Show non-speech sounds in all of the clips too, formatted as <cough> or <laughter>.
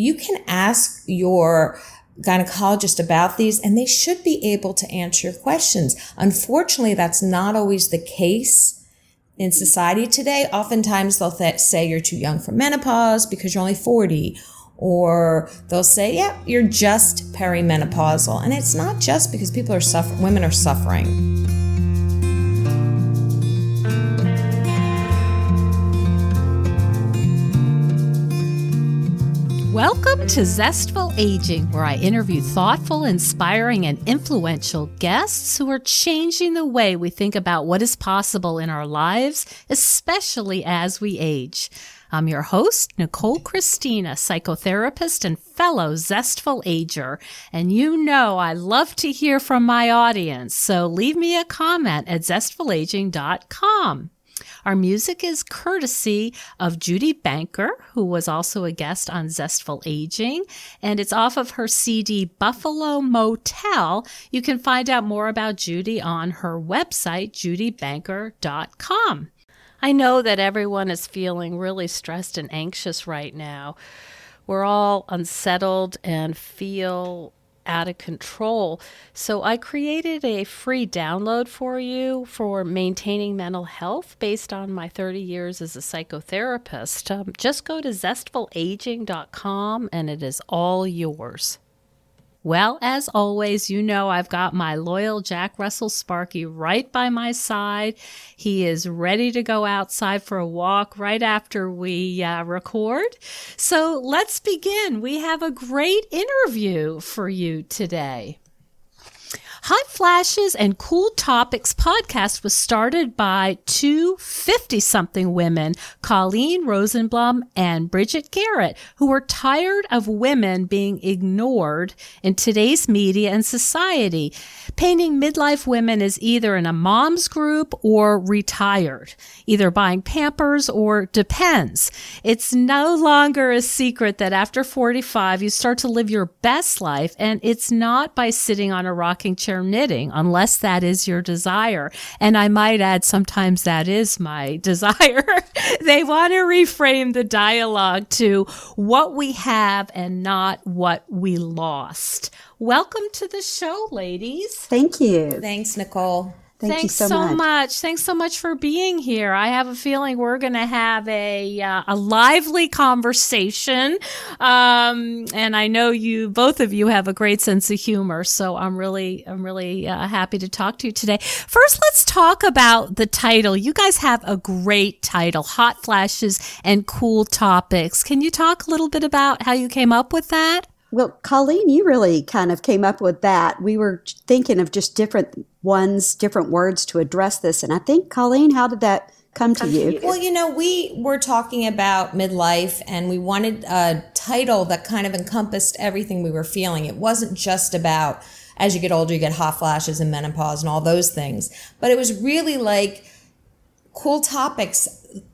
you can ask your gynecologist about these and they should be able to answer your questions. Unfortunately, that's not always the case in society today. Oftentimes they'll th- say you're too young for menopause because you're only 40 or they'll say, yeah, you're just perimenopausal. And it's not just because people are suffering, women are suffering. Welcome to Zestful Aging, where I interview thoughtful, inspiring, and influential guests who are changing the way we think about what is possible in our lives, especially as we age. I'm your host, Nicole Christina, psychotherapist and fellow Zestful Ager. And you know I love to hear from my audience, so leave me a comment at zestfulaging.com. Our music is courtesy of Judy Banker, who was also a guest on Zestful Aging, and it's off of her CD Buffalo Motel. You can find out more about Judy on her website, judybanker.com. I know that everyone is feeling really stressed and anxious right now. We're all unsettled and feel out of control. So I created a free download for you for maintaining mental health based on my 30 years as a psychotherapist. Um, just go to zestfulaging.com and it is all yours. Well, as always, you know I've got my loyal Jack Russell Sparky right by my side. He is ready to go outside for a walk right after we uh, record. So let's begin. We have a great interview for you today. Hot Flashes and Cool Topics podcast was started by two 50 something women, Colleen Rosenblum and Bridgett Barratt, who were tired of women being ignored in today's media and society, painting midlife women as either in a mom's group or retired, either buying Pampers or depends. It's no longer a secret that after 45, you start to live your best life, and it's not by sitting on a rocking chair knitting unless that is your desire. And I might add, sometimes that is my <laughs> desire. they want to reframe the dialogue to what we have and not what we lost. Welcome to the show, ladies. Thank you. Thanks, Nicole. Thank Thanks you so, so much. much. Thanks so much for being here. I have a feeling we're going to have a uh, a lively conversation, um, and I know you both of you have a great sense of humor. So I'm really I'm really uh, happy to talk to you today. First, let's talk about the title. You guys have a great title: "Hot Flashes and Cool Topics." Can you talk a little bit about how you came up with that? Well, Colleen, you really kind of came up with that. We were thinking of just different ones, different words to address this. And I think, Colleen, how did that come to you? Well, you know, we were talking about midlife and we wanted a title that kind of encompassed everything we were feeling. It wasn't just about as you get older, you get hot flashes and menopause and all those things, but it was really like cool topics.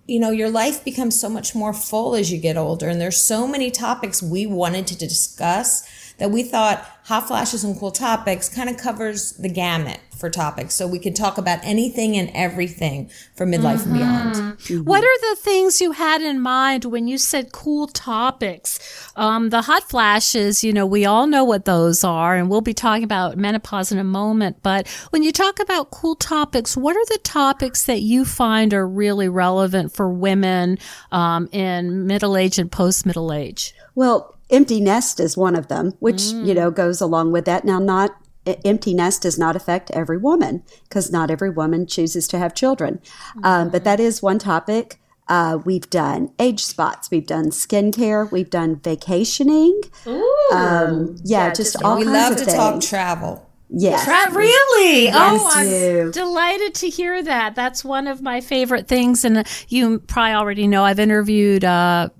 You know, your life becomes so much more full as you get older, and there's so many topics we wanted to discuss that we thought hot flashes and cool topics kind of covers the gamut for topics. So we could talk about anything and everything for midlife and beyond. What are the things you had in mind when you said cool topics? Um, the hot flashes, you know, we all know what those are, and we'll be talking about menopause in a moment. But when you talk about cool topics, what are the topics that you find are really relevant for women um, in middle age and post middle age? Well, empty nest is one of them, which, you know, goes along with that. Now, not empty nest does not affect every woman because not every woman chooses to have children. Um, but that is one topic. Uh, we've done age spots, we've done skincare, we've done vacationing. Um, yeah, just all we kinds love of to things. talk travel. yes. Tra- really? Yes, oh, I'm do. delighted to hear that. That's one of my favorite things. And you probably already know I've interviewed uh,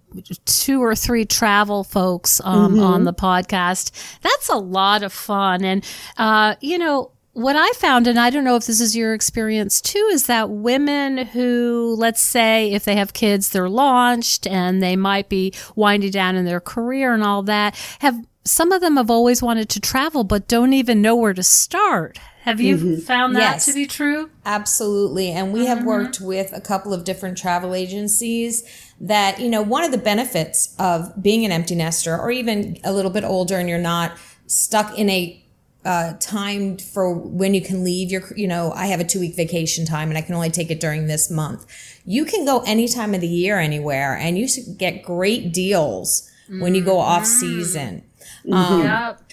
two or three travel folks um, on the podcast. That's a lot of fun. And, uh, you know, what I found, and I don't know if this is your experience too, is that women who, let's say, if they have kids, they're launched and they might be winding down in their career and all that, have some of them have always wanted to travel but don't even know where to start. Have you Mm-hmm. found that Yes. to be true? Absolutely. And we have worked with a couple of different travel agencies that, you know, one of the benefits of being an empty nester or even a little bit older and you're not stuck in a uh, time for when you can leave your, you know, I have a two week vacation time and I can only take it during this month. You can go any time of the year anywhere and you should get great deals when you go off season. Um, Yep.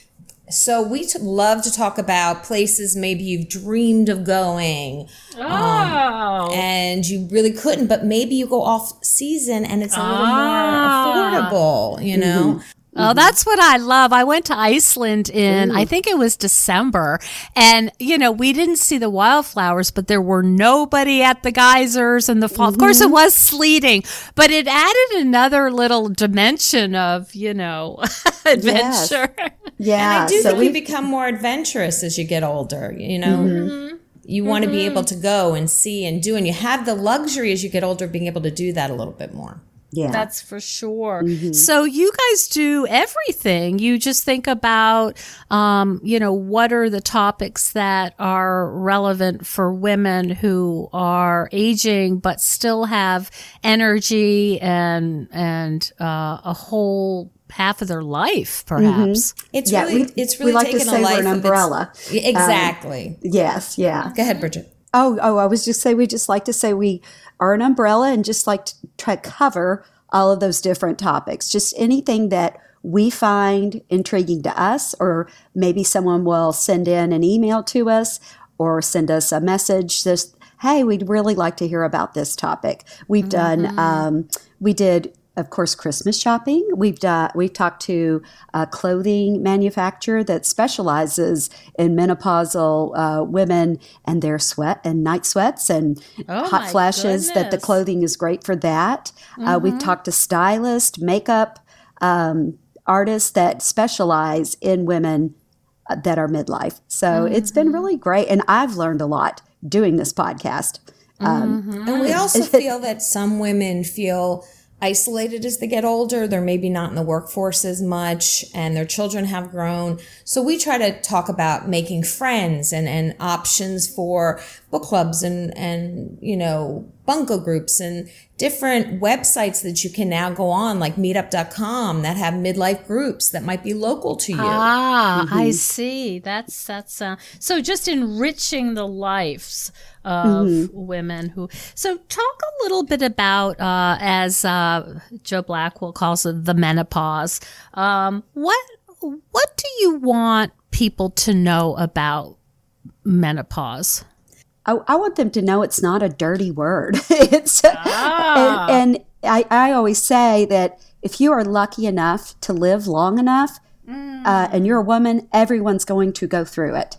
So we t- love to talk about places maybe you've dreamed of going Oh. and you really couldn't, but maybe you go off season and it's a little Ah. more affordable, you know? Oh, mm-hmm. that's what I love. I went to Iceland in, I think it was December. And, you know, we didn't see the wildflowers, but there were nobody at the geysers and the fall. Of course, it mm-hmm. was sleeting, but it added another little dimension of, you know, <laughs> adventure. Yeah. And I do so think we you become more adventurous as you get older, you know? Mm-hmm. mm-hmm. You want to be able to go and see and do, and you have the luxury as you get older of being able to do that a little bit more. Yeah. That's for sure. So you guys do everything. You just think about, um, you know, what are the topics that are relevant for women who are aging but still have energy and and uh, a whole half of their life, perhaps. It's Yeah, really, we- it's we really like to taken say a we're life an of its- umbrella. exactly. yes. Yeah. Go ahead, Bridgett. Oh, oh, I was just say we just like to say we are an umbrella and just like to try to cover all of those different topics. Just anything that we find intriguing to us, or maybe someone will send in an email to us or send us a message. Just hey, we'd really like to hear about this topic. We've done. Um, we did. Of course, Christmas shopping. We've done. We've talked to a clothing manufacturer that specializes in menopausal uh, women and their sweat and night sweats and Oh, hot my flashes. That the clothing is great for that. Uh, we've talked to stylists, makeup um, artists that specialize in women uh, that are midlife. So it's been really great, and I've learned a lot doing this podcast. And we <laughs> also feel that some women feel isolated as they get older. They're maybe not in the workforce as much and their children have grown. So we try to talk about making friends and, and options for book clubs and, and, you know, bunko groups and different websites that you can now go on like meetup.com that have midlife groups that might be local to you. Ah, I see. That's that's uh, so just enriching the lives of women who. So talk a little bit about uh, as uh, Joe Blackwell calls it the menopause. Um, what what do you want people to know about menopause? I, I want them to know it's not a dirty word. <laughs> it's and, and I, I always say that if you are lucky enough to live long enough, uh, and you're a woman, everyone's going to go through it.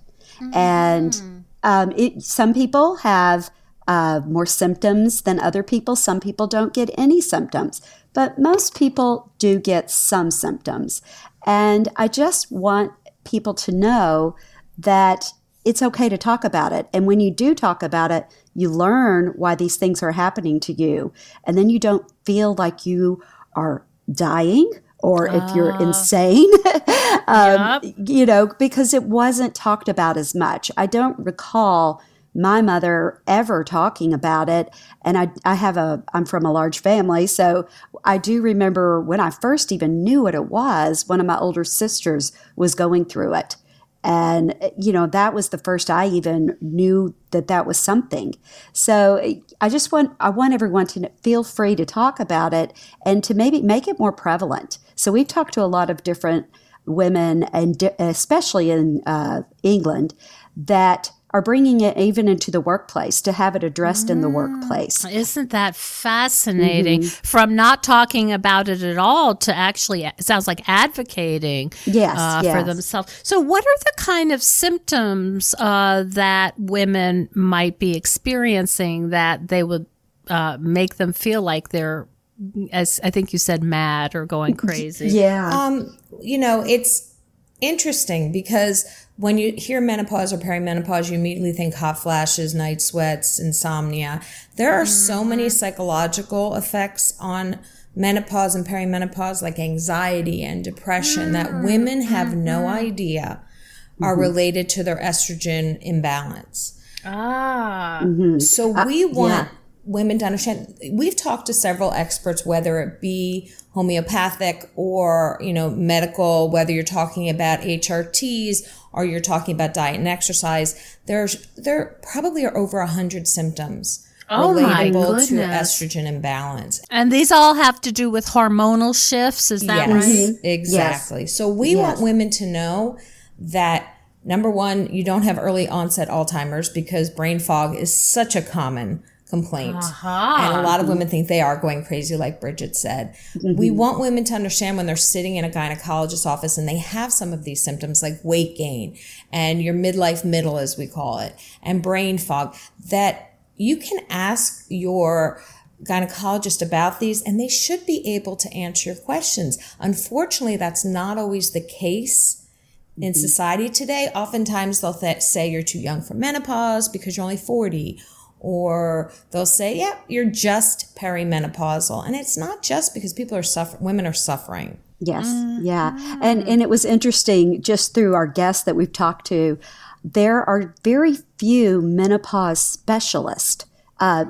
And um, it, some people have uh, more symptoms than other people. Some people don't get any symptoms, but most people do get some symptoms. And I just want people to know that it's okay to talk about it. And when you do talk about it, you learn why these things are happening to you. And then you don't feel like you are dying or if you're insane, <laughs> um, you know, because it wasn't talked about as much. I don't recall my mother ever talking about it. And I, I have a, I'm from a large family. So I do remember when I first even knew what it was, one of my older sisters was going through it. And, you know, that was the first I even knew that that was something. So I just want, I want everyone to feel free to talk about it and to maybe make it more prevalent. So we've talked to a lot of different women, and di- especially in uh, England, that are bringing it even into the workplace to have it addressed in the workplace. Isn't that fascinating? From not talking about it at all to actually, it sounds like advocating Yes, uh, for themselves. So, what are the kind of symptoms uh, that women might be experiencing that they would uh, make them feel like they're, as I think you said, mad or going crazy? Yeah. Um, you know, it's interesting because when you hear menopause or perimenopause, you immediately think hot flashes, night sweats, insomnia. There are so many mm-hmm. psychological effects on menopause and perimenopause, like anxiety and depression, that mm-hmm. women have no mm-hmm. idea are related to their estrogen imbalance. Ah. So uh, we want women to understand. We've talked to several experts, whether it be homeopathic or you know medical, whether you're talking about HRTs or you're talking about diet and exercise. There's there probably are over a hundred symptoms Oh my relatable to estrogen imbalance. And these all have to do with hormonal shifts, is that yes, right? Mm-hmm. exactly. So we want women to know that number one, you don't have early onset Alzheimer's because brain fog is such a common complaint. And a uh-huh. lot of women think they are going crazy, like Bridgett said. We mm-hmm. want women to understand when they're sitting in a gynecologist's office and they have some of these symptoms like weight gain and your midlife middle, as we call it, and brain fog, that you can ask your gynecologist about these and they should be able to answer your questions. Unfortunately, that's not always the case in mm-hmm. society today. Oftentimes they'll th- say you're too young for menopause because you're only 40 or they'll say, yeah, you're just perimenopausal. And it's not just because people are suffering, women are suffering. Yes, yeah, and and it was interesting just through our guests that we've talked to. There are very few menopause specialists, uh,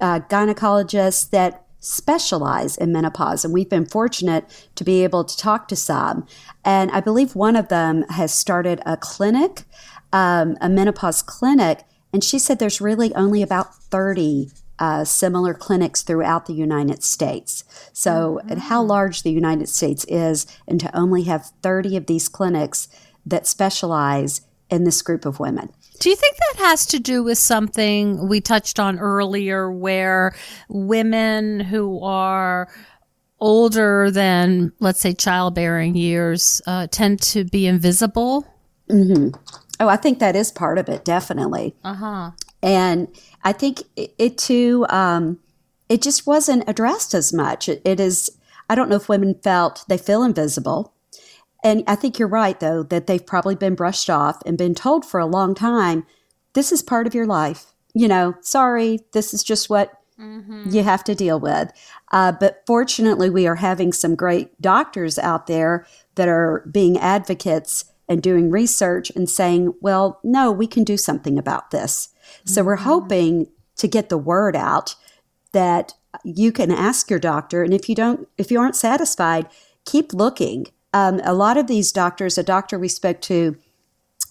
uh, gynecologists that specialize in menopause, and we've been fortunate to be able to talk to some. And I believe one of them has started a clinic, um, a menopause clinic, and she said there's really only about thirty uh, similar clinics throughout the United States. So, and how large the United States is, and to only have 30 of these clinics that specialize in this group of women. Do you think that has to do with something we touched on earlier where women who are older than, let's say, childbearing years uh, tend to be invisible? Oh, I think that is part of it, definitely. Uh huh. And I think it, it too, um, it just wasn't addressed as much. It, it is, I don't know if women felt they feel invisible. And I think you're right, though, that they've probably been brushed off and been told for a long time this is part of your life. You know, sorry, this is just what you have to deal with. Uh, but fortunately, we are having some great doctors out there that are being advocates and doing research and saying, well, no, we can do something about this. So we're hoping to get the word out that you can ask your doctor, and if you don't, if you aren't satisfied, keep looking. Um, a lot of these doctors, a doctor we spoke to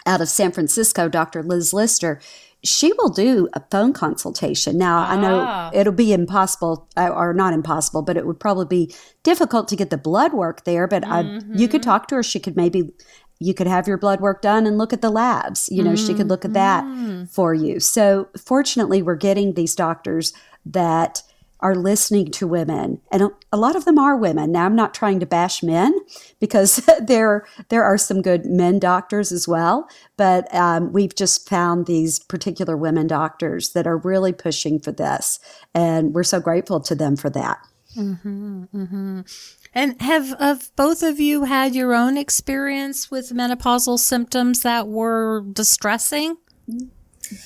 out of San Francisco, Dr. Liz Lister, she will do a phone consultation. Now, I know it'll be impossible, uh, or not impossible, but it would probably be difficult to get the blood work there. But I, you could talk to her. She could maybe, you could have your blood work done and look at the labs. You know, she could look at that mm-hmm. for you. So, fortunately, we're getting these doctors that are listening to women and a, lot of them are women now i'm not trying to bash men because <laughs> there there are some good men doctors as well but um, we've just found these particular women doctors that are really pushing for this and we're so grateful to them for that mm-hmm, mm-hmm. And have have both of you had your own experience with menopausal symptoms that were distressing?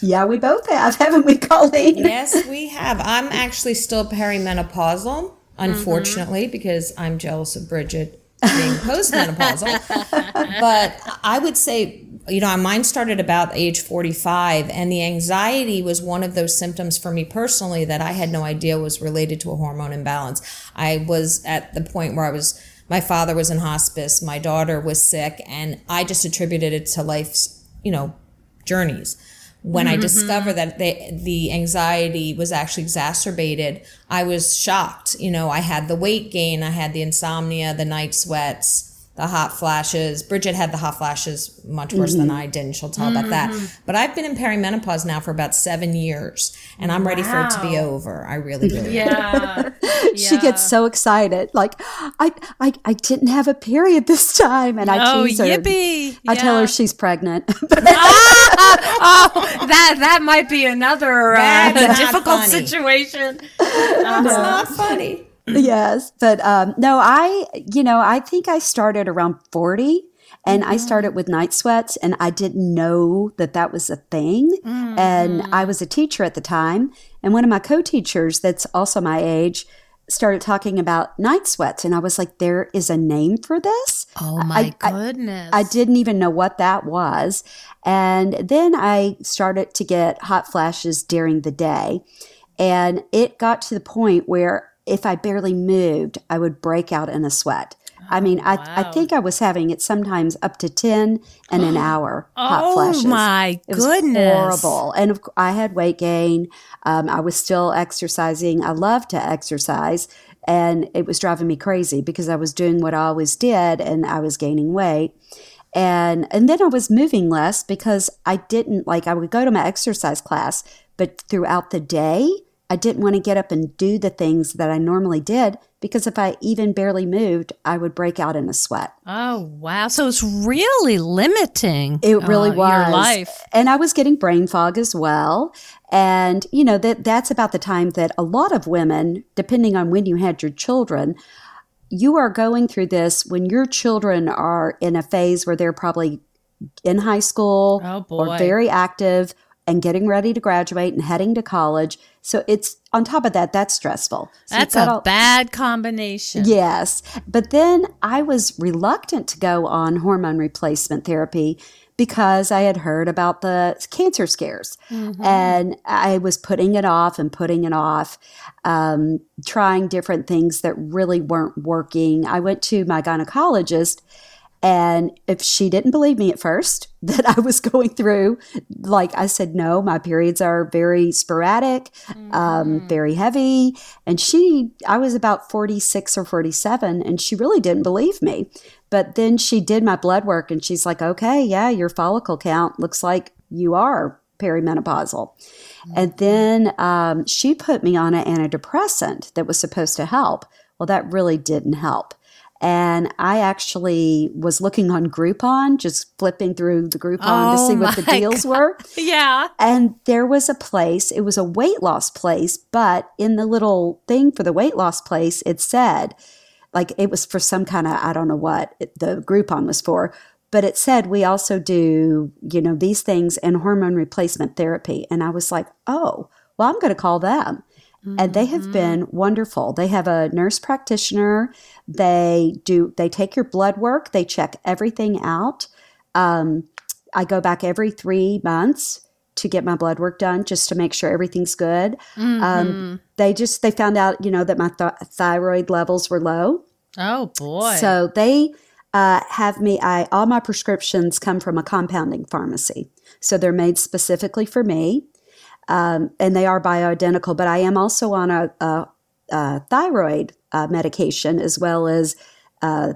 yeah we both have <laughs> haven't we colleen Yes, we have. I'm actually still perimenopausal, unfortunately, mm-hmm. because I'm jealous of Bridgett being <laughs> postmenopausal. but I would say, you know, mine started about age 45, and the anxiety was one of those symptoms for me personally that I had no idea was related to a hormone imbalance. I was at the point where I was. My father was in hospice, my daughter was sick, and I just attributed it to life's, you know, journeys when I mm-hmm. discovered that the, the anxiety was actually exacerbated, I was shocked. You know, I had the weight gain, I had the insomnia, the night sweats, the hot flashes. Bridgett had the hot flashes much worse than mm-hmm. I did, and she'll tell about that. Mm-hmm. But I've been in perimenopause now for about seven years, and I'm ready for it to be over. I really, really am. Yeah. <laughs> she gets so excited like I, I i didn't have a period this time and i Oh, tease her yippee. i tell her she's pregnant <laughs> oh, that that might be another uh, difficult funny. situation. It's uh-huh. not funny. <clears throat> yes but um, no i you know i think i started around 40 and i started with night sweats and i didn't know that that was a thing and i was a teacher at the time and one of my co-teachers that's also my age started talking about night sweats. And I was like, there is a name for this? Oh my I- I- goodness. I didn't even know what that was. And then I started to get hot flashes during the day. And it got to the point where if I barely moved, I would break out in a sweat. I mean, I, I think I was having it sometimes up to 10 and an <gasps> hour hot oh flashes. my It goodness. horrible. And of, I had weight gain. Um, I was still exercising. I love to exercise. And it was driving me crazy because I was doing what I always did and I was gaining weight. And, and then I was moving less because I didn't like, I would go to my exercise class, but throughout the day, I didn't want to get up and do the things that I normally did because if I even barely moved, I would break out in a sweat. Oh wow! So it's really limiting. It really uh, was. your life. And I was getting brain fog as well. And, you know, that that's about the time that a lot of women, depending on when you had your children, you are going through this when your children are in a phase where they're probably in high school Oh, or very active and getting ready to graduate and heading to college. So it's on top of that, that's stressful. So That's a all- bad combination. Yes. But then I was reluctant to go on hormone replacement therapy because I had heard about the cancer scares. And I was putting it off and putting it off, um, trying different things that really weren't working. I went to my gynecologist. And if she didn't believe me at first <laughs> that I was going through, like I said, no, my periods are very sporadic, um, very heavy. And she, I was about 46 or 47, and she really didn't believe me. But then she did my blood work and she's like, okay, yeah, your follicle count looks like you are perimenopausal. And then um, she put me on an antidepressant that was supposed to help. Well, that really didn't help. And I actually was looking on Groupon, just flipping through the Groupon to Oh see what the <laughs> deals were. Yeah. And there was a place, it was a weight loss place, but in the little thing for the weight loss place, it said, like it was for some kind of, I don't know what it, the Groupon was for, but it said, we also do, you know, these things and hormone replacement therapy. And I was like, oh, well, I'm going to call them. And they have been wonderful. They have a nurse practitioner. They do, they take your blood work, they check everything out. Um, I go back every three months to get my blood work done just to make sure everything's good. Um, they just they found out you know that my th- thyroid levels were low, Oh boy. so they uh, have me. I all my prescriptions come from a compounding pharmacy, so they're made specifically for me, um, and they are bioidentical. But I am also on a, a, a thyroid uh, medication as well as uh,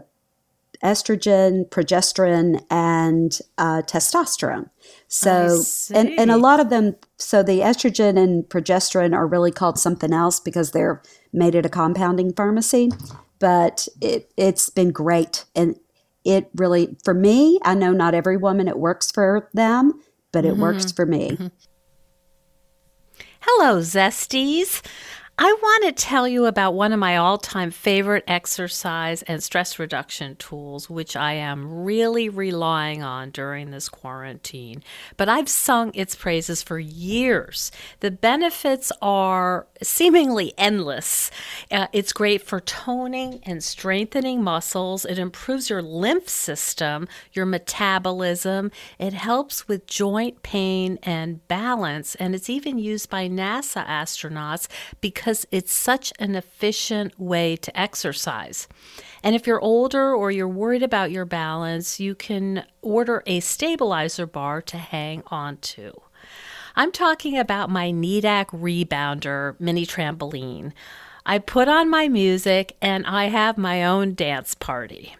estrogen, progesterone, and uh, testosterone. So, and, and a lot of them, so the estrogen and progesterone are really called something else because they're made at a compounding pharmacy. But it, it's been great. And it really, for me, I know not every woman it works for them, but it works for me. Hello, Zesties. I want to tell you about one of my all time favorite exercise and stress reduction tools, which I am really relying on during this quarantine. But I've sung its praises for years. The benefits are seemingly endless. Uh, it's great for toning and strengthening muscles, it improves your lymph system, your metabolism, it helps with joint pain and balance, and it's even used by NASA astronauts because it's such an efficient way to exercise. And if you're older or you're worried about your balance, you can order a stabilizer bar to hang on to. I'm talking about my Needak Rebounder mini trampoline. I put on my music and I have my own dance party.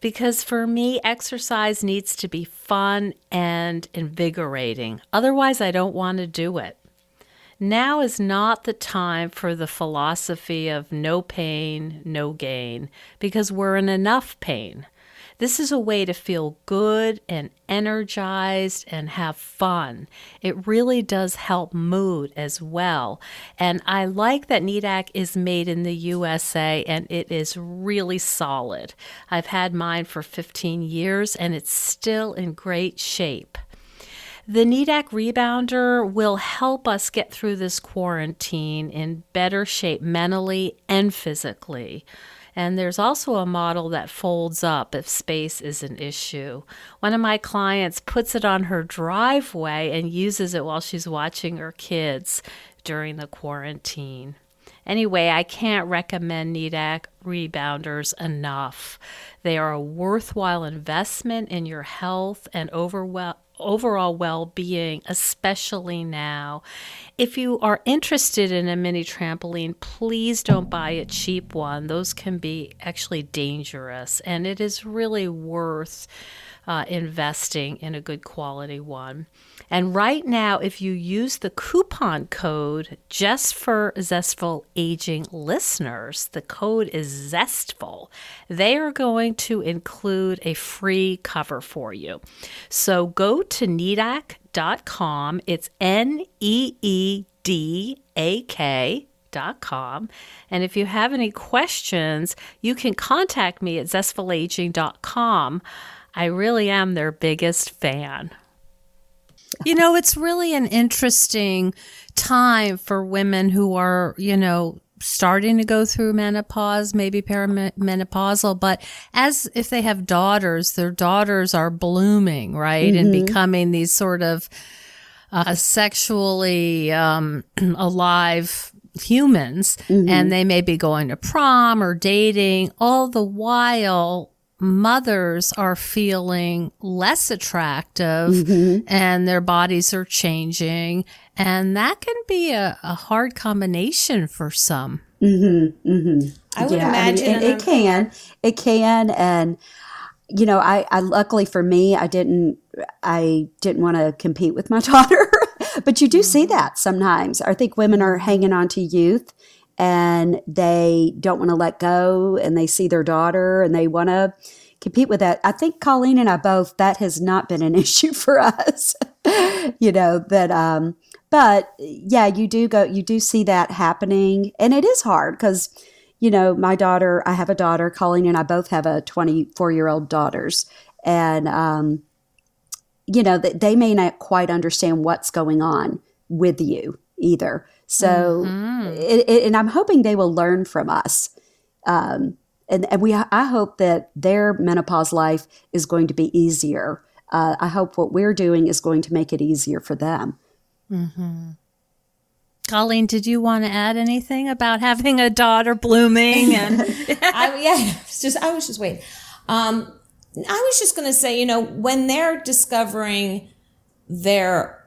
Because for me, exercise needs to be fun and invigorating. Otherwise, I don't want to do it. Now is not the time for the philosophy of no pain, no gain, because we're in enough pain. This is a way to feel good and energized and have fun. It really does help mood as well. And I like that Needak is made in the USA and it is really solid. I've had mine for 15 years and it's still in great shape. The Needak Rebounder will help us get through this quarantine in better shape mentally and physically. And there's also a model that folds up if space is an issue. One of my clients puts it on her driveway and uses it while she's watching her kids during the quarantine. Anyway, I can't recommend Needak rebounders enough. They are a worthwhile investment in your health and overall overall well being, especially now. If you are interested in a mini trampoline, please don't buy a cheap one. Those can be actually dangerous, and it is really worth uh, investing in a good quality one. And right now, if you use the coupon code just for Zestful Aging listeners, the code is Zestful, they are going to include a free cover for you. So go to needak.com. It's N E E D A K zestfulaging.com. And if you have any questions, you can contact me at zestfulaging.com. I really am their biggest fan. You know, it's really an interesting time for women who are, you know, starting to go through menopause, maybe perimenopausal, but as if they have daughters, their daughters are blooming, right? Mm-hmm. And becoming these sort of uh, sexually um, <clears throat> alive humans mm-hmm. and they may be going to prom or dating all the while mothers are feeling less attractive mm-hmm. and their bodies are changing. And that can be a, a hard combination for some. Mm-hmm, mm-hmm. I would yeah, imagine I mean, it, it can. It can. And, you know, I, I luckily for me, I didn't, I didn't want to compete with my <laughs> daughter, but you do mm-hmm. see that sometimes. I think women are hanging on to youth and they don't want to let go and they see their daughter and they want to compete with that. I think Colleen and I both, that has not been an <laughs> issue for us, you know, that, um, but yeah, you do go, you do see that happening and it is hard because, you know, my daughter, I have a daughter, Colleen and I both have a 24 year old daughters and, um, you know, that they may not quite understand what's going on with you either. So, mm-hmm. it, it, and I'm hoping they will learn from us. Um, and, and we, I hope that their menopause life is going to be easier. Uh, I hope what we're doing is going to make it easier for them. Mm-hmm. Colleen, did you want to add anything about having a daughter blooming? And <laughs> <laughs> I, yeah, just I was just waiting. Um, I was just going to say, you know, when they're discovering their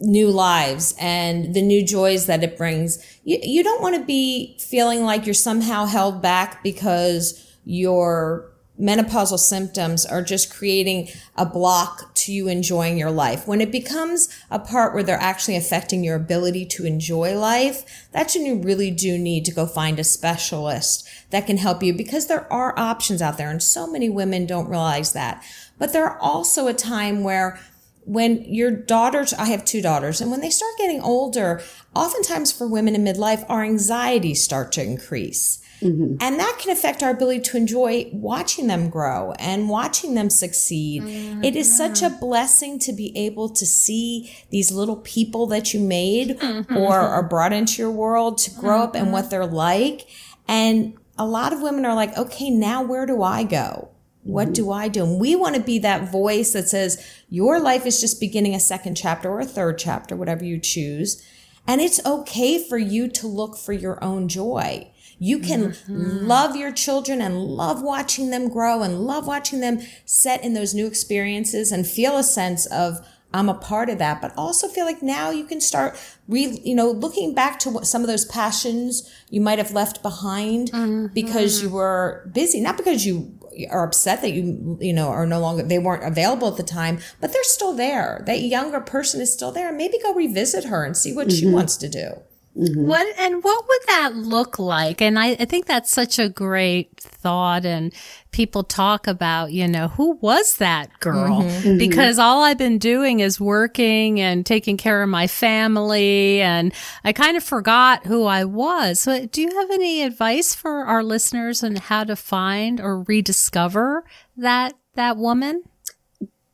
new lives and the new joys that it brings. You, you don't want to be feeling like you're somehow held back because your menopausal symptoms are just creating a block to you enjoying your life. When it becomes a part where they're actually affecting your ability to enjoy life, that's when you really do need to go find a specialist that can help you because there are options out there and so many women don't realize that. But there are also a time where when your daughters, I have two daughters, and when they start getting older, oftentimes for women in midlife, our anxieties start to increase. Mm-hmm. And that can affect our ability to enjoy watching them grow and watching them succeed. Mm-hmm. It is such a blessing to be able to see these little people that you made mm-hmm. or are brought into your world to grow up and what mm-hmm. they're like. And a lot of women are like, okay, now where do I go? What do I do? And we want to be that voice that says, your life is just beginning a second chapter or a third chapter, whatever you choose. And it's okay for you to look for your own joy. You can mm-hmm. love your children and love watching them grow and love watching them set in those new experiences and feel a sense of, I'm a part of that, but also feel like now you can start re, you know, looking back to what some of those passions you might have left behind mm-hmm. because you were busy, not because you are upset that you you know are no longer they weren't available at the time but they're still there. That younger person is still there. Maybe go revisit her and see what mm-hmm. she wants to do Mm-hmm. What and what would that look like? And I, I, think that's such a great thought. And people talk about, you know, who was that girl? Mm-hmm. mm-hmm. Because all I've been doing is working and taking care of my family, and I kind of forgot who I was. So, do you have any advice for our listeners on how to find or rediscover that that woman?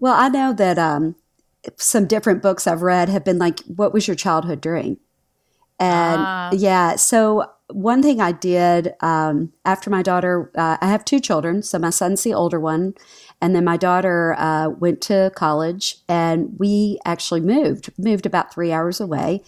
Well, I know that um, some different books I've read have been like, what was your childhood dream? And Ah. yeah, so one thing I did um, after my daughter, uh, I have two children. So my son's the older one. And then my daughter uh, went to college and we actually moved, moved about three hours away.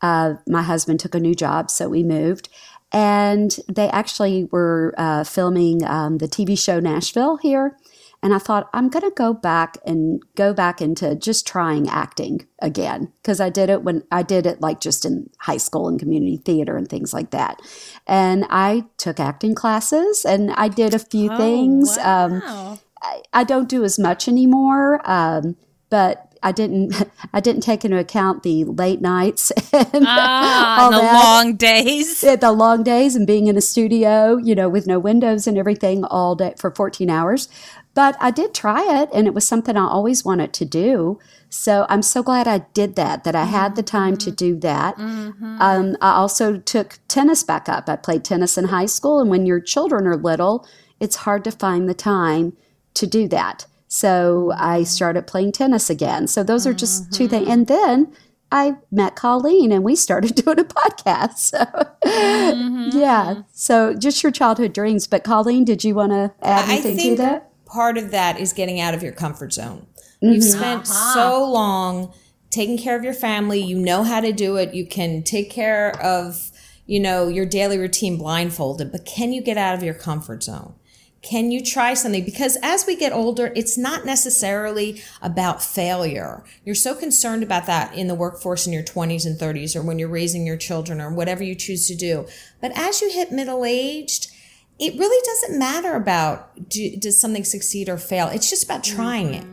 Uh, my husband took a new job, so we moved. And they actually were uh, filming um, the TV show Nashville here. And I thought, I'm going to go back and go back into just trying acting again. Because I did it when I did it like just in high school and community theater and things like that. And I took acting classes and I did a few things. Um, wow. I, I don't do as much anymore, um, but I didn't. <laughs> I didn't take into account the late nights <laughs> and Ah, the that. long days. Yeah, the long days and being in a studio, you know, with no windows and everything all day for 14 hours. But I did try it and it was something I always wanted to do. So I'm so glad I did that, that I had the mm-hmm. time to do that. Mm-hmm. Um, I also took tennis back up. I played tennis in high school. And when your children are little, it's hard to find the time to do that. So I started playing tennis again. So those are just two things. Mm-hmm. And then I met Colleen and we started <laughs> doing a podcast. So yeah. So just your childhood dreams. But Colleen, did you want to add anything to that? Part of that is getting out of your comfort zone. Mm-hmm. You've spent uh-huh. so long taking care of your family. You know how to do it. You can take care of, you know, your daily routine blindfolded, but can you get out of your comfort zone? Can you try something? Because as we get older, it's not necessarily about failure. You're so concerned about that in the workforce in your 20s and 30s or when you're raising your children or whatever you choose to do. But as you hit middle aged, it really doesn't matter about do, does something succeed or fail. It's just about mm-hmm. trying it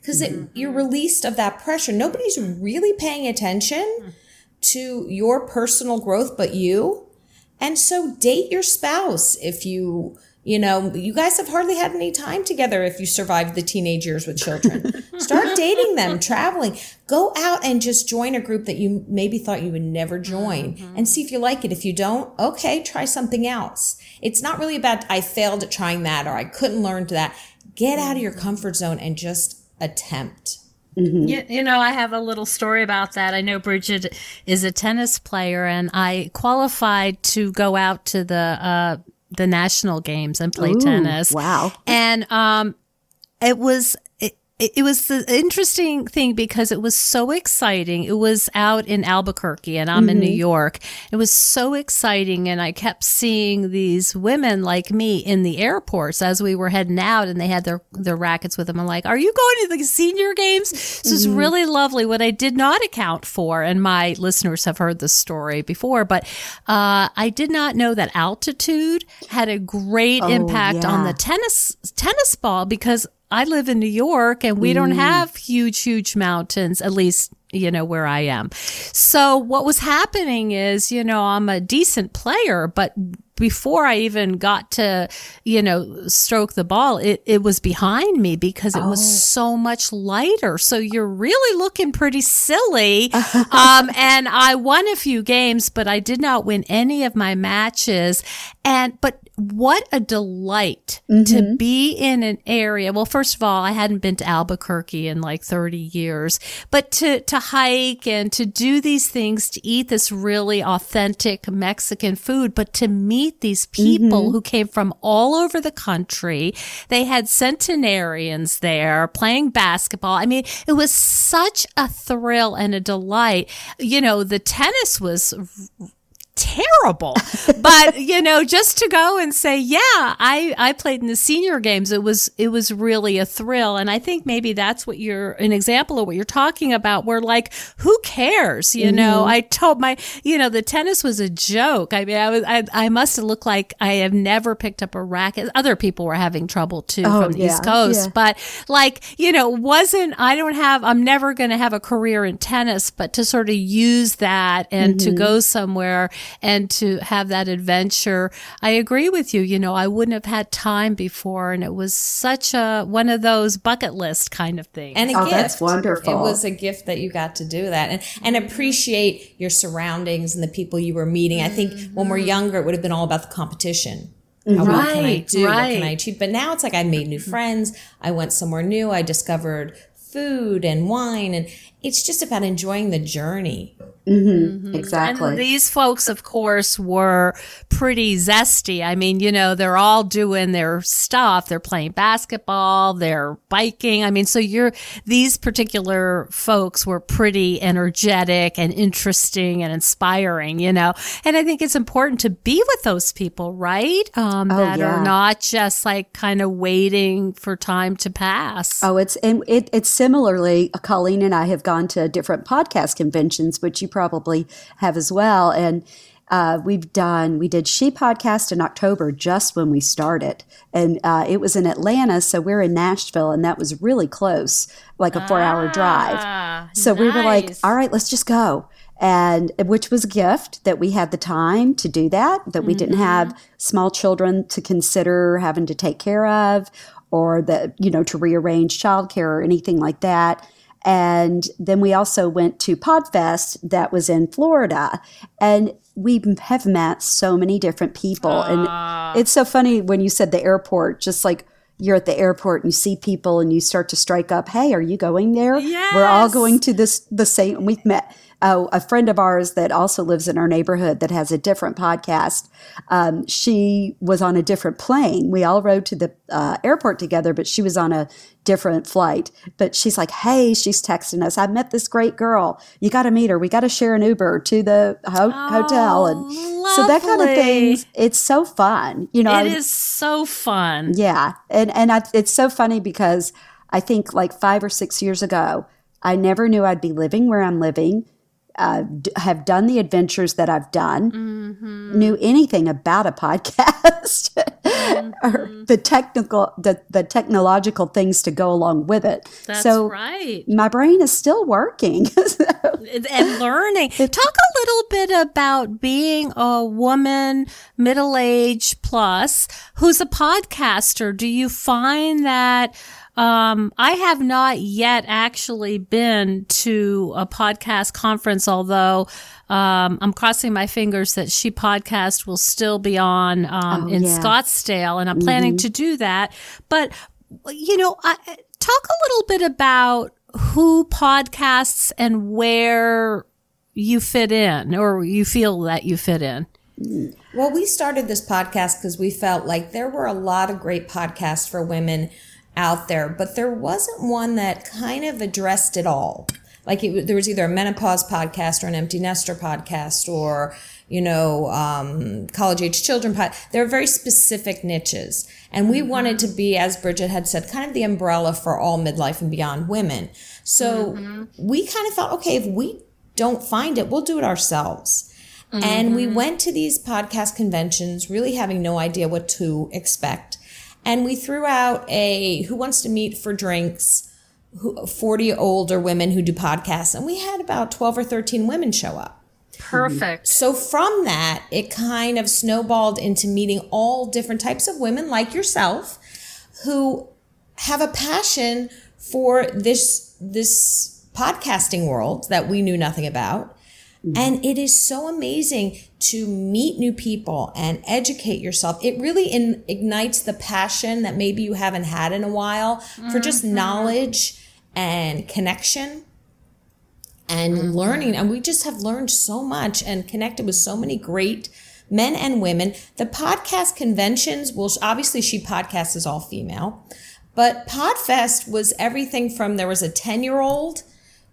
because mm-hmm. you're released of that pressure. Nobody's really paying attention mm. to your personal growth but you. And so date your spouse if you, you know, you guys have hardly had any time together if you survived the teenage years with children. <laughs> Start dating them, traveling. Go out and just join a group that you maybe thought you would never join mm-hmm. and see if you like it. If you don't, okay, try something else. It's not really about I failed at trying that or I couldn't learn to that. Get out of your comfort zone and just attempt. You, you know, I have a little story about that. I know Bridgett is a tennis player, and I qualified to go out to the uh, the national games and play Ooh, tennis. wow. And um, it was it, was the interesting thing because it was so exciting. It was out in Albuquerque, and I'm in New York. It was so exciting, and I kept seeing these women like me in the airports as we were heading out, and they had their their rackets with them. I'm like, "Are you going to the senior games?" This is really lovely. What I did not account for, and my listeners have heard this story before, but uh, I did not know that altitude had a great impact on the tennis tennis ball because I live in New York and we don't mm. have huge, huge mountains, at least, you know, where I am. So what was happening is, you know, I'm a decent player, but before I even got to, you know, stroke the ball, it, it was behind me because it was so much lighter. So you're really looking pretty silly. <laughs> um, and I won a few games, but I did not win any of my matches. And, but what a delight to be in an area. Well, first of all, I hadn't been to Albuquerque in like 30 years, but to, to hike and to do these things, to eat this really authentic Mexican food, but to meet these people mm-hmm. who came from all over the country. They had centenarians there playing basketball. I mean, it was such a thrill and a delight. You know, the tennis was terrible. but <laughs> you know, just to go and say, yeah, I I played in the senior games. It was it was really a thrill, and I think maybe that's what you're an example of what you're talking about. Where like, who cares? You know, mm-hmm. I told my you know the tennis was a joke. I mean, I was I, I must have looked like I have never picked up a racket. Other people were having trouble too Oh, from the yeah, East Coast, yeah. but like you know, wasn't I don't have I'm never going to have a career in tennis, but to sort of use that and to mm-hmm. go somewhere and to have that adventure. I agree with you. You know, I wouldn't have had time before, and it was such a one of those bucket list kind of things. and a Oh, gift. that's wonderful. It was a gift that you got to do that and and appreciate your surroundings and the people you were meeting. I think when we're younger, it would have been all about the competition. Uh, What can I Right, do? What can I achieve? But now it's like I made new friends. I went somewhere new. I discovered food and wine. And it's just about enjoying the journey. Mm-hmm. Exactly. And these folks, of course, were pretty zesty. I mean, you know, they're all doing their stuff. They're playing basketball, they're biking. I mean, so you're, these particular folks were pretty energetic and interesting and inspiring, you know. And I think it's important to be with those people, right? Um, oh, that yeah. are not just like kind of waiting for time to pass. Oh, it's, and it, it's similarly, Colleen and I have gone to different podcast conventions, which you probably have as well. And uh, we've done, we did She Podcast in October just when we started. And uh, it was in Atlanta. So we're in Nashville, and that was really close, like a four hour drive. Ah, So we were like, all right, let's just go. And which was a gift that we had the time to do that, that we didn't have small children to consider having to take care of or that, you know, to rearrange childcare or anything like that. And then we also went to Podfest that was in Florida. And we have met so many different people. And it's so funny when you said the airport, just like you're at the airport and you see people and you start to strike up, hey, are you going there? We're all going to this the same we've met uh, a friend of ours that also lives in our neighborhood that has a different podcast um, she was on a different plane. We all rode to the uh, airport together but she was on a different flight. But she's like hey she's texting us i met this great girl. You got to meet her. We got to share an uber to the ho- hotel. And so that kind of thing, it's so fun you know It I- is so fun. yeah, and and I, it's so funny because I think like five or six years ago, I never knew I'd be living where I'm living. Uh, d- have done the adventures that I've done. Mm-hmm. Knew anything about a podcast <laughs> or Mm-hmm. the technical, the the technological things to go along with it. That's so right. my brain is still working. <laughs> and learning. <laughs> Talk a little bit about being a woman, middle age plus, who's a podcaster. Do you find that? Um, I have not yet actually been to a podcast conference, although um, I'm crossing my fingers that She Podcast will still be on um, Oh, in yeah. Scottsdale, and I'm planning to do that. But you know, I, talk a little bit about who podcasts and where you fit in, or you feel that you fit in. Well, we started this podcast because we felt like there were a lot of great podcasts for women out there, but there wasn't one that kind of addressed it all. Like it, there was either a menopause podcast or an empty nester podcast or, you know, um, college age children pod. There are very specific niches. And we mm-hmm. wanted to be, as Bridgett had said, kind of the umbrella for all midlife and beyond women. So mm-hmm. we kind of thought, okay, if we don't find it, we'll do it ourselves. And we mm-hmm. went to these podcast conventions really having no idea what to expect. And we threw out a who wants to meet for drinks, who, 40 older women who do podcasts. And we had about 12 or 13 women show up. Perfect. So from that, it kind of snowballed into meeting all different types of women like yourself who have a passion for this this podcasting world that we knew nothing about. Mm-hmm. And it is so amazing to meet new people and educate yourself. It really in, ignites the passion that maybe you haven't had in a while for just mm-hmm. knowledge and connection and mm-hmm. learning. And we just have learned so much and connected with so many great men and women. The podcast conventions, well, obviously, She Podcast is all female, but Podfest was everything from there was a 10 year old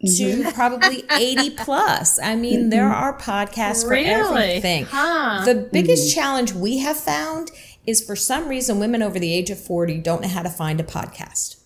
to mm-hmm. <laughs> probably 80 plus. I mean, there mm-hmm. are podcasts for Really? everything. Huh. The biggest mm-hmm. challenge we have found is for some reason women over the age of 40 don't know how to find a podcast.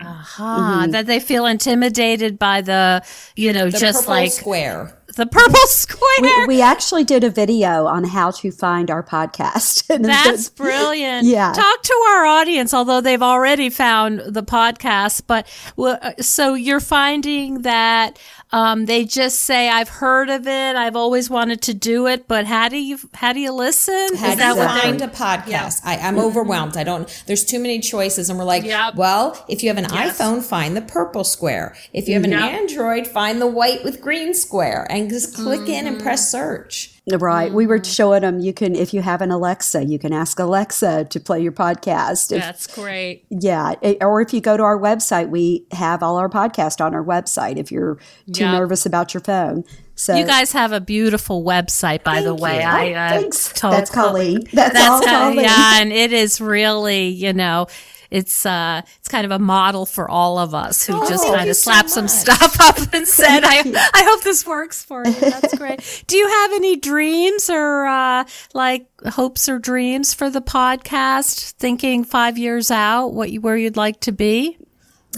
Ah, that they feel intimidated by the, you know, The just like square. The purple <laughs> square. we, we actually did a video on how to find our podcast. <laughs> That's <laughs> brilliant. Yeah. Talk to our audience, although they've already found the podcast. But uh, so you're finding that um, they just say, "I've heard of it. I've always wanted to do it." But how do you how do you listen? How Is do you find a podcast? I, I'm overwhelmed. I don't. There's too many choices, and we're like, Yep. well, if you have an Yes. iPhone, find the purple square. If you have an Yep. Android, find the white with green square, and just click in and press search. Right. We were showing them you can, if you have an Alexa, you can ask Alexa to play your podcast. If, That's great. yeah. Or if you go to our website, we have all our podcast on our website if you're too Yeah. nervous about your phone. So You guys have a beautiful website, by the way. you. I uh, thanks. told That's Colleen. That's, That's all Colleen. yeah, and it is really, you know, it's uh, it's kind of a model for all of us who Oh, just kind of so slapped some stuff up and <laughs> said, I, I hope this works for you. That's great. <laughs> Do you have any dreams or uh, like hopes or dreams for the podcast? Thinking five years out, what you, where you'd like to be?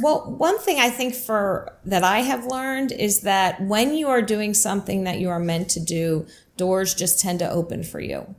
Well, one thing I think for that I have learned is that when you are doing something that you are meant to do, doors just tend to open for you.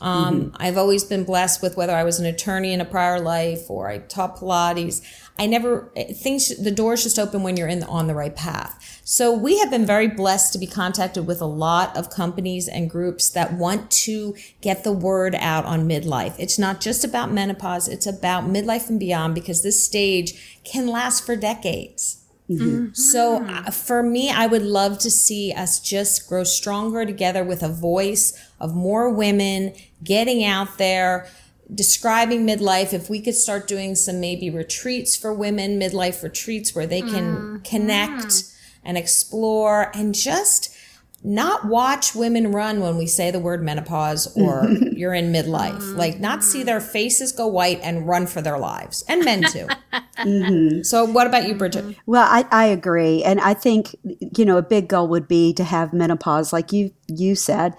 Um, I've always been blessed with whether I was an attorney in a prior life or I taught Pilates. I never things the doors just open when you're in the, on the right path. So we have been very blessed to be contacted with a lot of companies and groups that want to get the word out on midlife. It's not just about menopause; it's about midlife and beyond because this stage can last for decades. Mm-hmm. So mm-hmm. uh, for me, I would love to see us just grow stronger together with a voice of more women getting out there, describing midlife. If we could start doing some maybe retreats for women, midlife retreats where they can mm-hmm. connect and explore and just not watch women run when we say the word menopause or <laughs> you're in midlife. Mm-hmm. Like not see their faces go white and run for their lives. And men too. <laughs> Mm-hmm. So what about you, mm-hmm. Bridgett? Well, I, I agree. And I think, you know, a big goal would be to have menopause, like you, you said.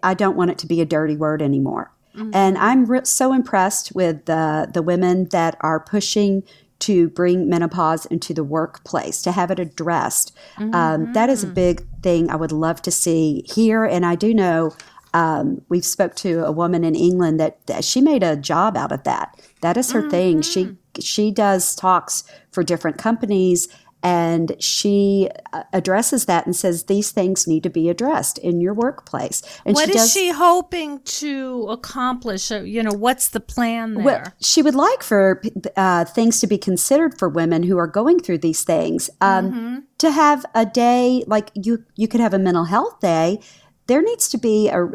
I don't want it to be a dirty word anymore. And I'm re- so impressed with the, the women that are pushing to bring menopause into the workplace, to have it addressed. Um, that is a big thing I would love to see here. And I do know um, we've spoke to a woman in England that, that she made a job out of that. That is her thing. She she does talks for different companies and she uh, addresses that and says these things need to be addressed in your workplace. And What she is does, she hoping to accomplish? Uh, You know, what's the plan there? Well, she would like for uh, things to be considered for women who are going through these things. Um, To have a day like you, you could have a mental health day. There needs to be a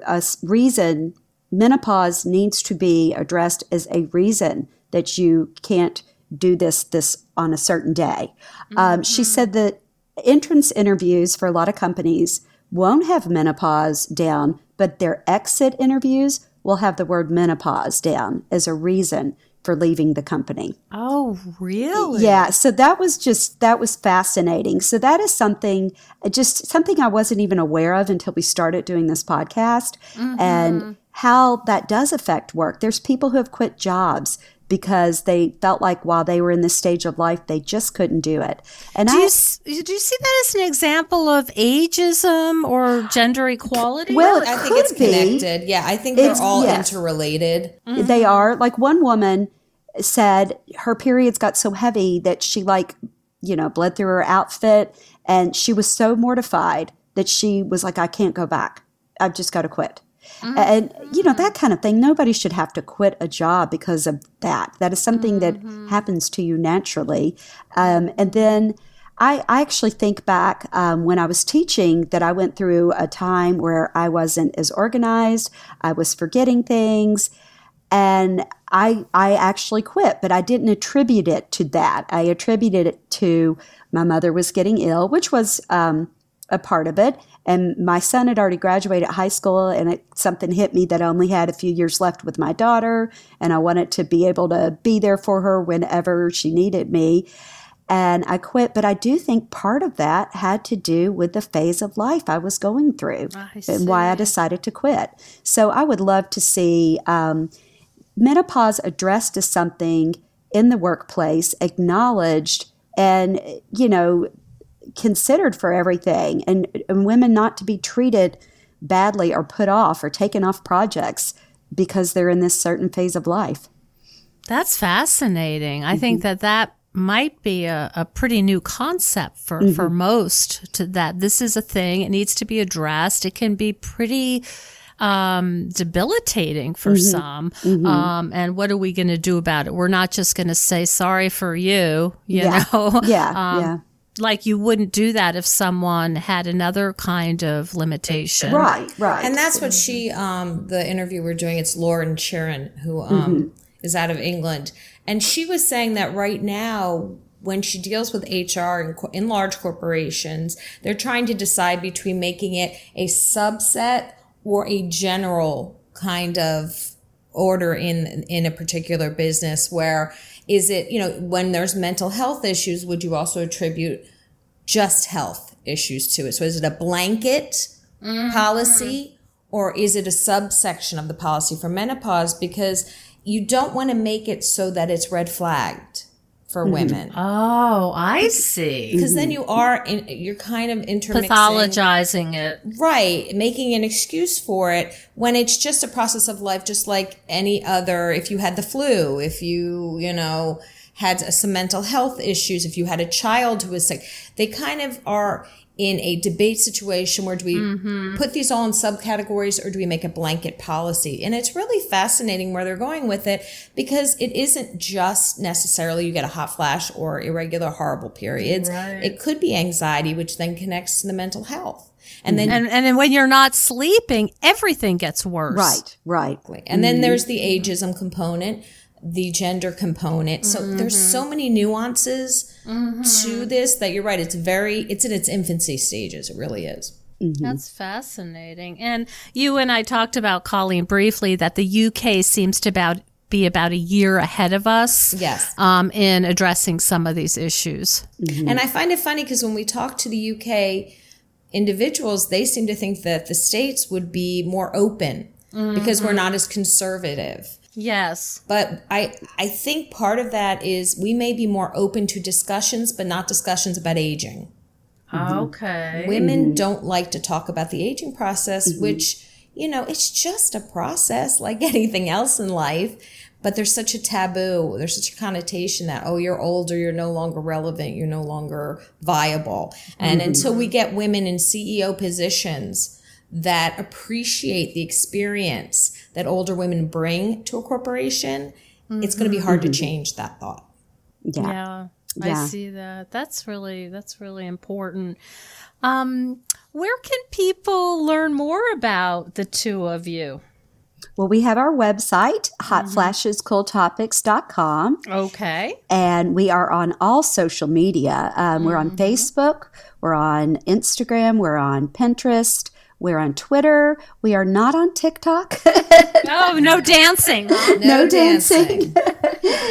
reason. Menopause needs to be addressed as a reason that you can't do this this on a certain day. Um, she said that entrance interviews for a lot of companies won't have menopause down, but their exit interviews will have the word menopause down as a reason for leaving the company. oh, really? Yeah, so that was just that was fascinating. So that is something just something I wasn't even aware of until we started doing this podcast and how that does affect work. There's people who have quit jobs because they felt like while they were in this stage of life they just couldn't do it. And Do I you, do you see that as an example of ageism or gender equality? well, it I think it's could be. connected. Yeah, I think they're It's- all yes. interrelated. They mm-hmm. are. Like one woman said her periods got so heavy that she like, you know, bled through her outfit and she was so mortified that she was like, I can't go back. I've just got to quit. And you know that kind of thing. Nobody should have to quit a job because of that. That is something that happens to you naturally. Um, and then I, I actually think back um, when I was teaching that I went through a time where I wasn't as organized. I was forgetting things, and I I actually quit, but I didn't attribute it to that. I attributed it to my mother was getting ill, which was um, a part of it, and my son had already graduated high school, and it, something hit me that I only had a few years left with my daughter, and I wanted to be able to be there for her whenever she needed me. And I quit, but I do think part of that had to do with the phase of life I was going through and why I decided to quit. So I would love to see um, menopause addressed as something in the workplace, acknowledged, and you know, considered for everything, and, and women not to be treated badly or put off or taken off projects because they're in this certain phase of life. That's fascinating. I think that that might be a, a pretty new concept for, for most to that this is a thing. It needs to be addressed. It can be pretty um, debilitating for some. Um, and what are we going to do about it? We're not just going to say sorry for you, you Yeah. know? Yeah, <laughs> Um, yeah. Like you wouldn't do that if someone had another kind of limitation. Right, right. And that's what she, um, the interview we're doing, it's Lauren Chiren, who um, is out of England. And she was saying that right now, when she deals with HR in, in large corporations, they're trying to decide between making it a subset or a general kind of order in in a particular business where is it you know when there's mental health issues would you also attribute just health issues to it? So is it a blanket mm-hmm. policy or is it a subsection of the policy for menopause? Because you don't want to make it so that it's red flagged for mm-hmm. women Oh, I see. because then mm-hmm. you are in, you're kind of intermixing Pathologizing it. right making an excuse for it when it's just a process of life just like any other if you had the flu if you you know had some mental health issues if you had a child who was sick they kind of are in a debate situation where do we mm-hmm. put these all in subcategories or do we make a blanket policy? And it's really fascinating where they're going with it because it isn't just necessarily you get a hot flash or irregular horrible periods. It could be anxiety which then connects to the mental health. And then And and then when you're not sleeping, everything gets worse. right, right. and then mm-hmm. there's the ageism component, the gender component. So there's mm-hmm. so many nuances mm-hmm. to this that you're right. It's very, it's in its infancy stages. It really is. Mm-hmm. That's fascinating. And you and I talked about Colleen briefly that the UK seems to about be about a year ahead of us. Yes. Um, in addressing some of these issues. And I find it funny because when we talk to the UK individuals, they seem to think that the states would be more open because we're not as conservative. Yes. But I I think part of that is we may be more open to discussions, but not discussions about aging. Mm-hmm. Okay. Women mm-hmm. don't like to talk about the aging process, mm-hmm. which, you know, it's just a process <laughs> like anything else in life. But there's such a taboo, there's such a connotation that, oh, you're older, you're no longer relevant, you're no longer viable. And until we get women in CEO positions that appreciate the experience that older women bring to a corporation, it's going to be hard to change that thought. Yeah. Yeah. I see that. That's really that's really important. Um, where can people learn more about the two of you? Well, we have our website, hotflashescooltopics.com, Okay. and we are on all social media. Um, We're on Facebook, we're on Instagram, we're on Pinterest, we're on Twitter. We are not on TikTok. <laughs> Oh, no, no dancing. no dancing. <laughs>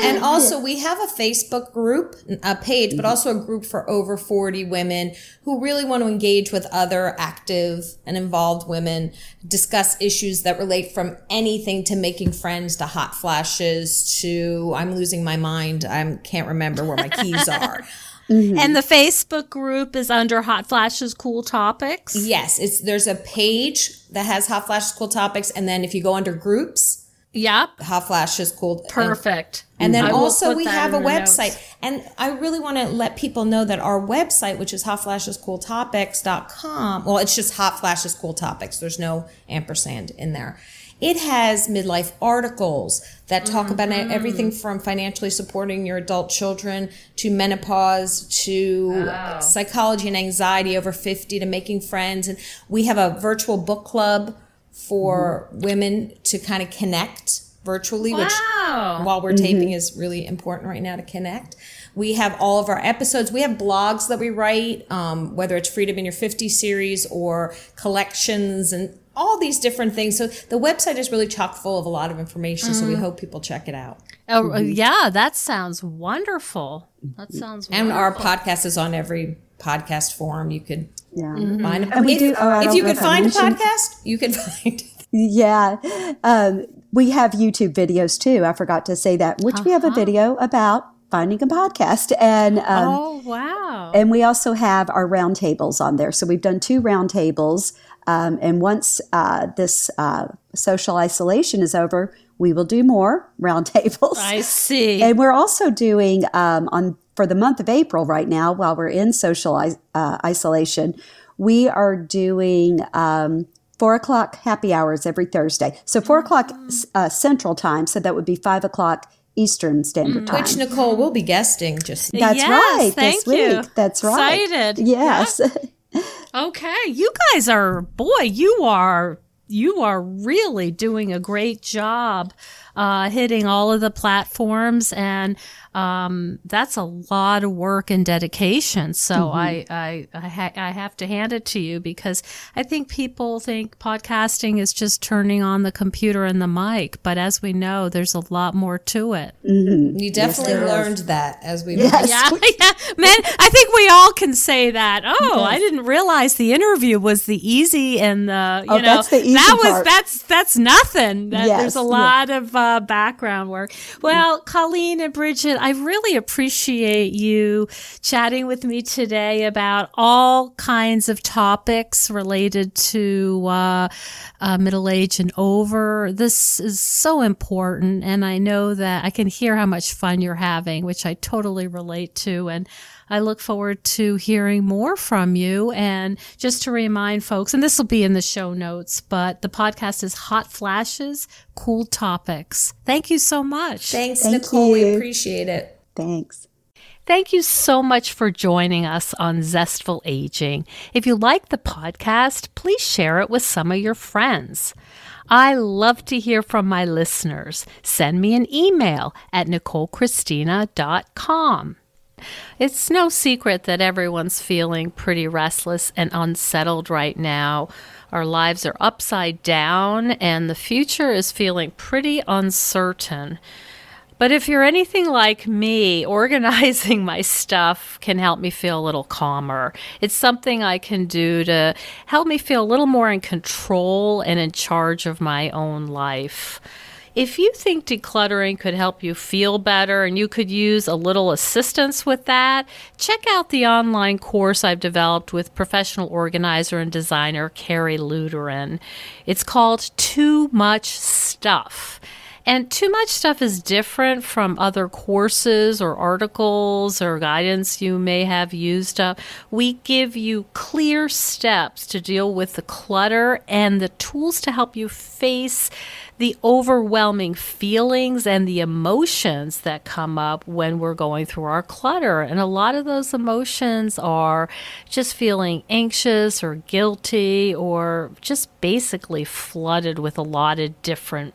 And also, we have a Facebook group, a page, but mm-hmm. also a group for over 40 women who really want to engage with other active and involved women, discuss issues that relate from anything to making friends to hot flashes to I'm losing my mind. I can't remember where my keys <laughs> are. Mm-hmm. And the Facebook group is under Hot Flashes Cool Topics. Yes, it's there's a page that has hot flashes, cool topics, and then if you go under groups, Yep. hot flashes, cool. Perfect. And then I will also we have a the notes. website. And I really want to let people know that our website, which is hotflashescooltopics.com, well, it's just Hot Flashes Cool Topics. There's no ampersand in there. It has midlife articles that talk about Mm-hmm. everything from financially supporting your adult children to menopause to psychology and anxiety over 50 to making friends. And we have a virtual book club for Mm-hmm. women to kind of connect virtually, which while we're taping is really important right now to connect. We have all of our episodes. We have blogs that we write, um, whether it's Freedom in Your 50 series or collections and all these different things. So the website is really chock full of a lot of information. So we mm. hope people check it out. Oh, uh, mm-hmm. yeah, that sounds wonderful. That sounds And wonderful. our podcast is on every podcast forum. You could Yeah. find mm-hmm. a And we if, do- oh, if you could find a podcast, you could <laughs> find Yeah. Um, we have YouTube videos too. I forgot to say that, which we have a uh-huh. video about finding a podcast. And, um, oh, wow. and we also have our roundtables on there. So we've done two roundtables. Um, and once uh, this uh, social isolation is over, we will do more <laughs> roundtables. I see. And we're also doing um, on for the month of April right now, while we're in social uh, isolation, we are doing um, four o'clock happy hours every Thursday. So four o'clock uh, Central Time, so that would be five o'clock Eastern Standard mm. Time. Which Nicole will be guesting. Just That's Yes, right. thank this you. week. That's right. Excited. Yes. <laughs> Okay, you guys are boy, you are you are really doing a great job uh, hitting all of the platforms, and um, that's a lot of work and dedication. So Mm-hmm. I I I, ha- I have to hand it to you because I think people think podcasting is just turning on the computer and the mic, but as we know, there's a lot more to it. you definitely there is. learned that as we Yes. Yeah, <laughs> yeah, man. I think we all can say that. Oh, I didn't realize the interview was the easy and the you Oh, know that's the easy that was part. that's that's nothing. That, Yes, there's a yeah. lot of uh, background work. Well, Colleen and Bridgett, I really appreciate you chatting with me today about all kinds of topics related to uh, uh, middle age and over. This is so important, and I know that I can hear how much fun you're having, which I totally relate to, and. I look forward to hearing more from you. And just to remind folks, and this will be in the show notes, but the podcast is Hot Flashes, Cool Topics. Thank you so much. Thanks, Thank Nicole. We appreciate it. Thanks. Thank you so much for joining us on Zestful Aging. If you like the podcast, please share it with some of your friends. I love to hear from my listeners. Send me an email at nicolechristina.com. It's no secret that everyone's feeling pretty restless and unsettled right now. Our lives are upside down, and the future is feeling pretty uncertain. But if you're anything like me, <laughs> organizing my stuff can help me feel a little calmer. It's something I can do to help me feel a little more in control and in charge of my own life. If you think decluttering could help you feel better and you could use a little assistance with that, check out the online course I've developed with professional organizer and designer Carrie Luderin. It's called Too Much Stuff. And too much stuff is different from other courses or articles or guidance you may have used up. We give you clear steps to deal with the clutter and the tools to help you face the overwhelming feelings and the emotions that come up when we're going through our clutter. And a lot of those emotions are just feeling anxious or guilty or just basically flooded with a lot of different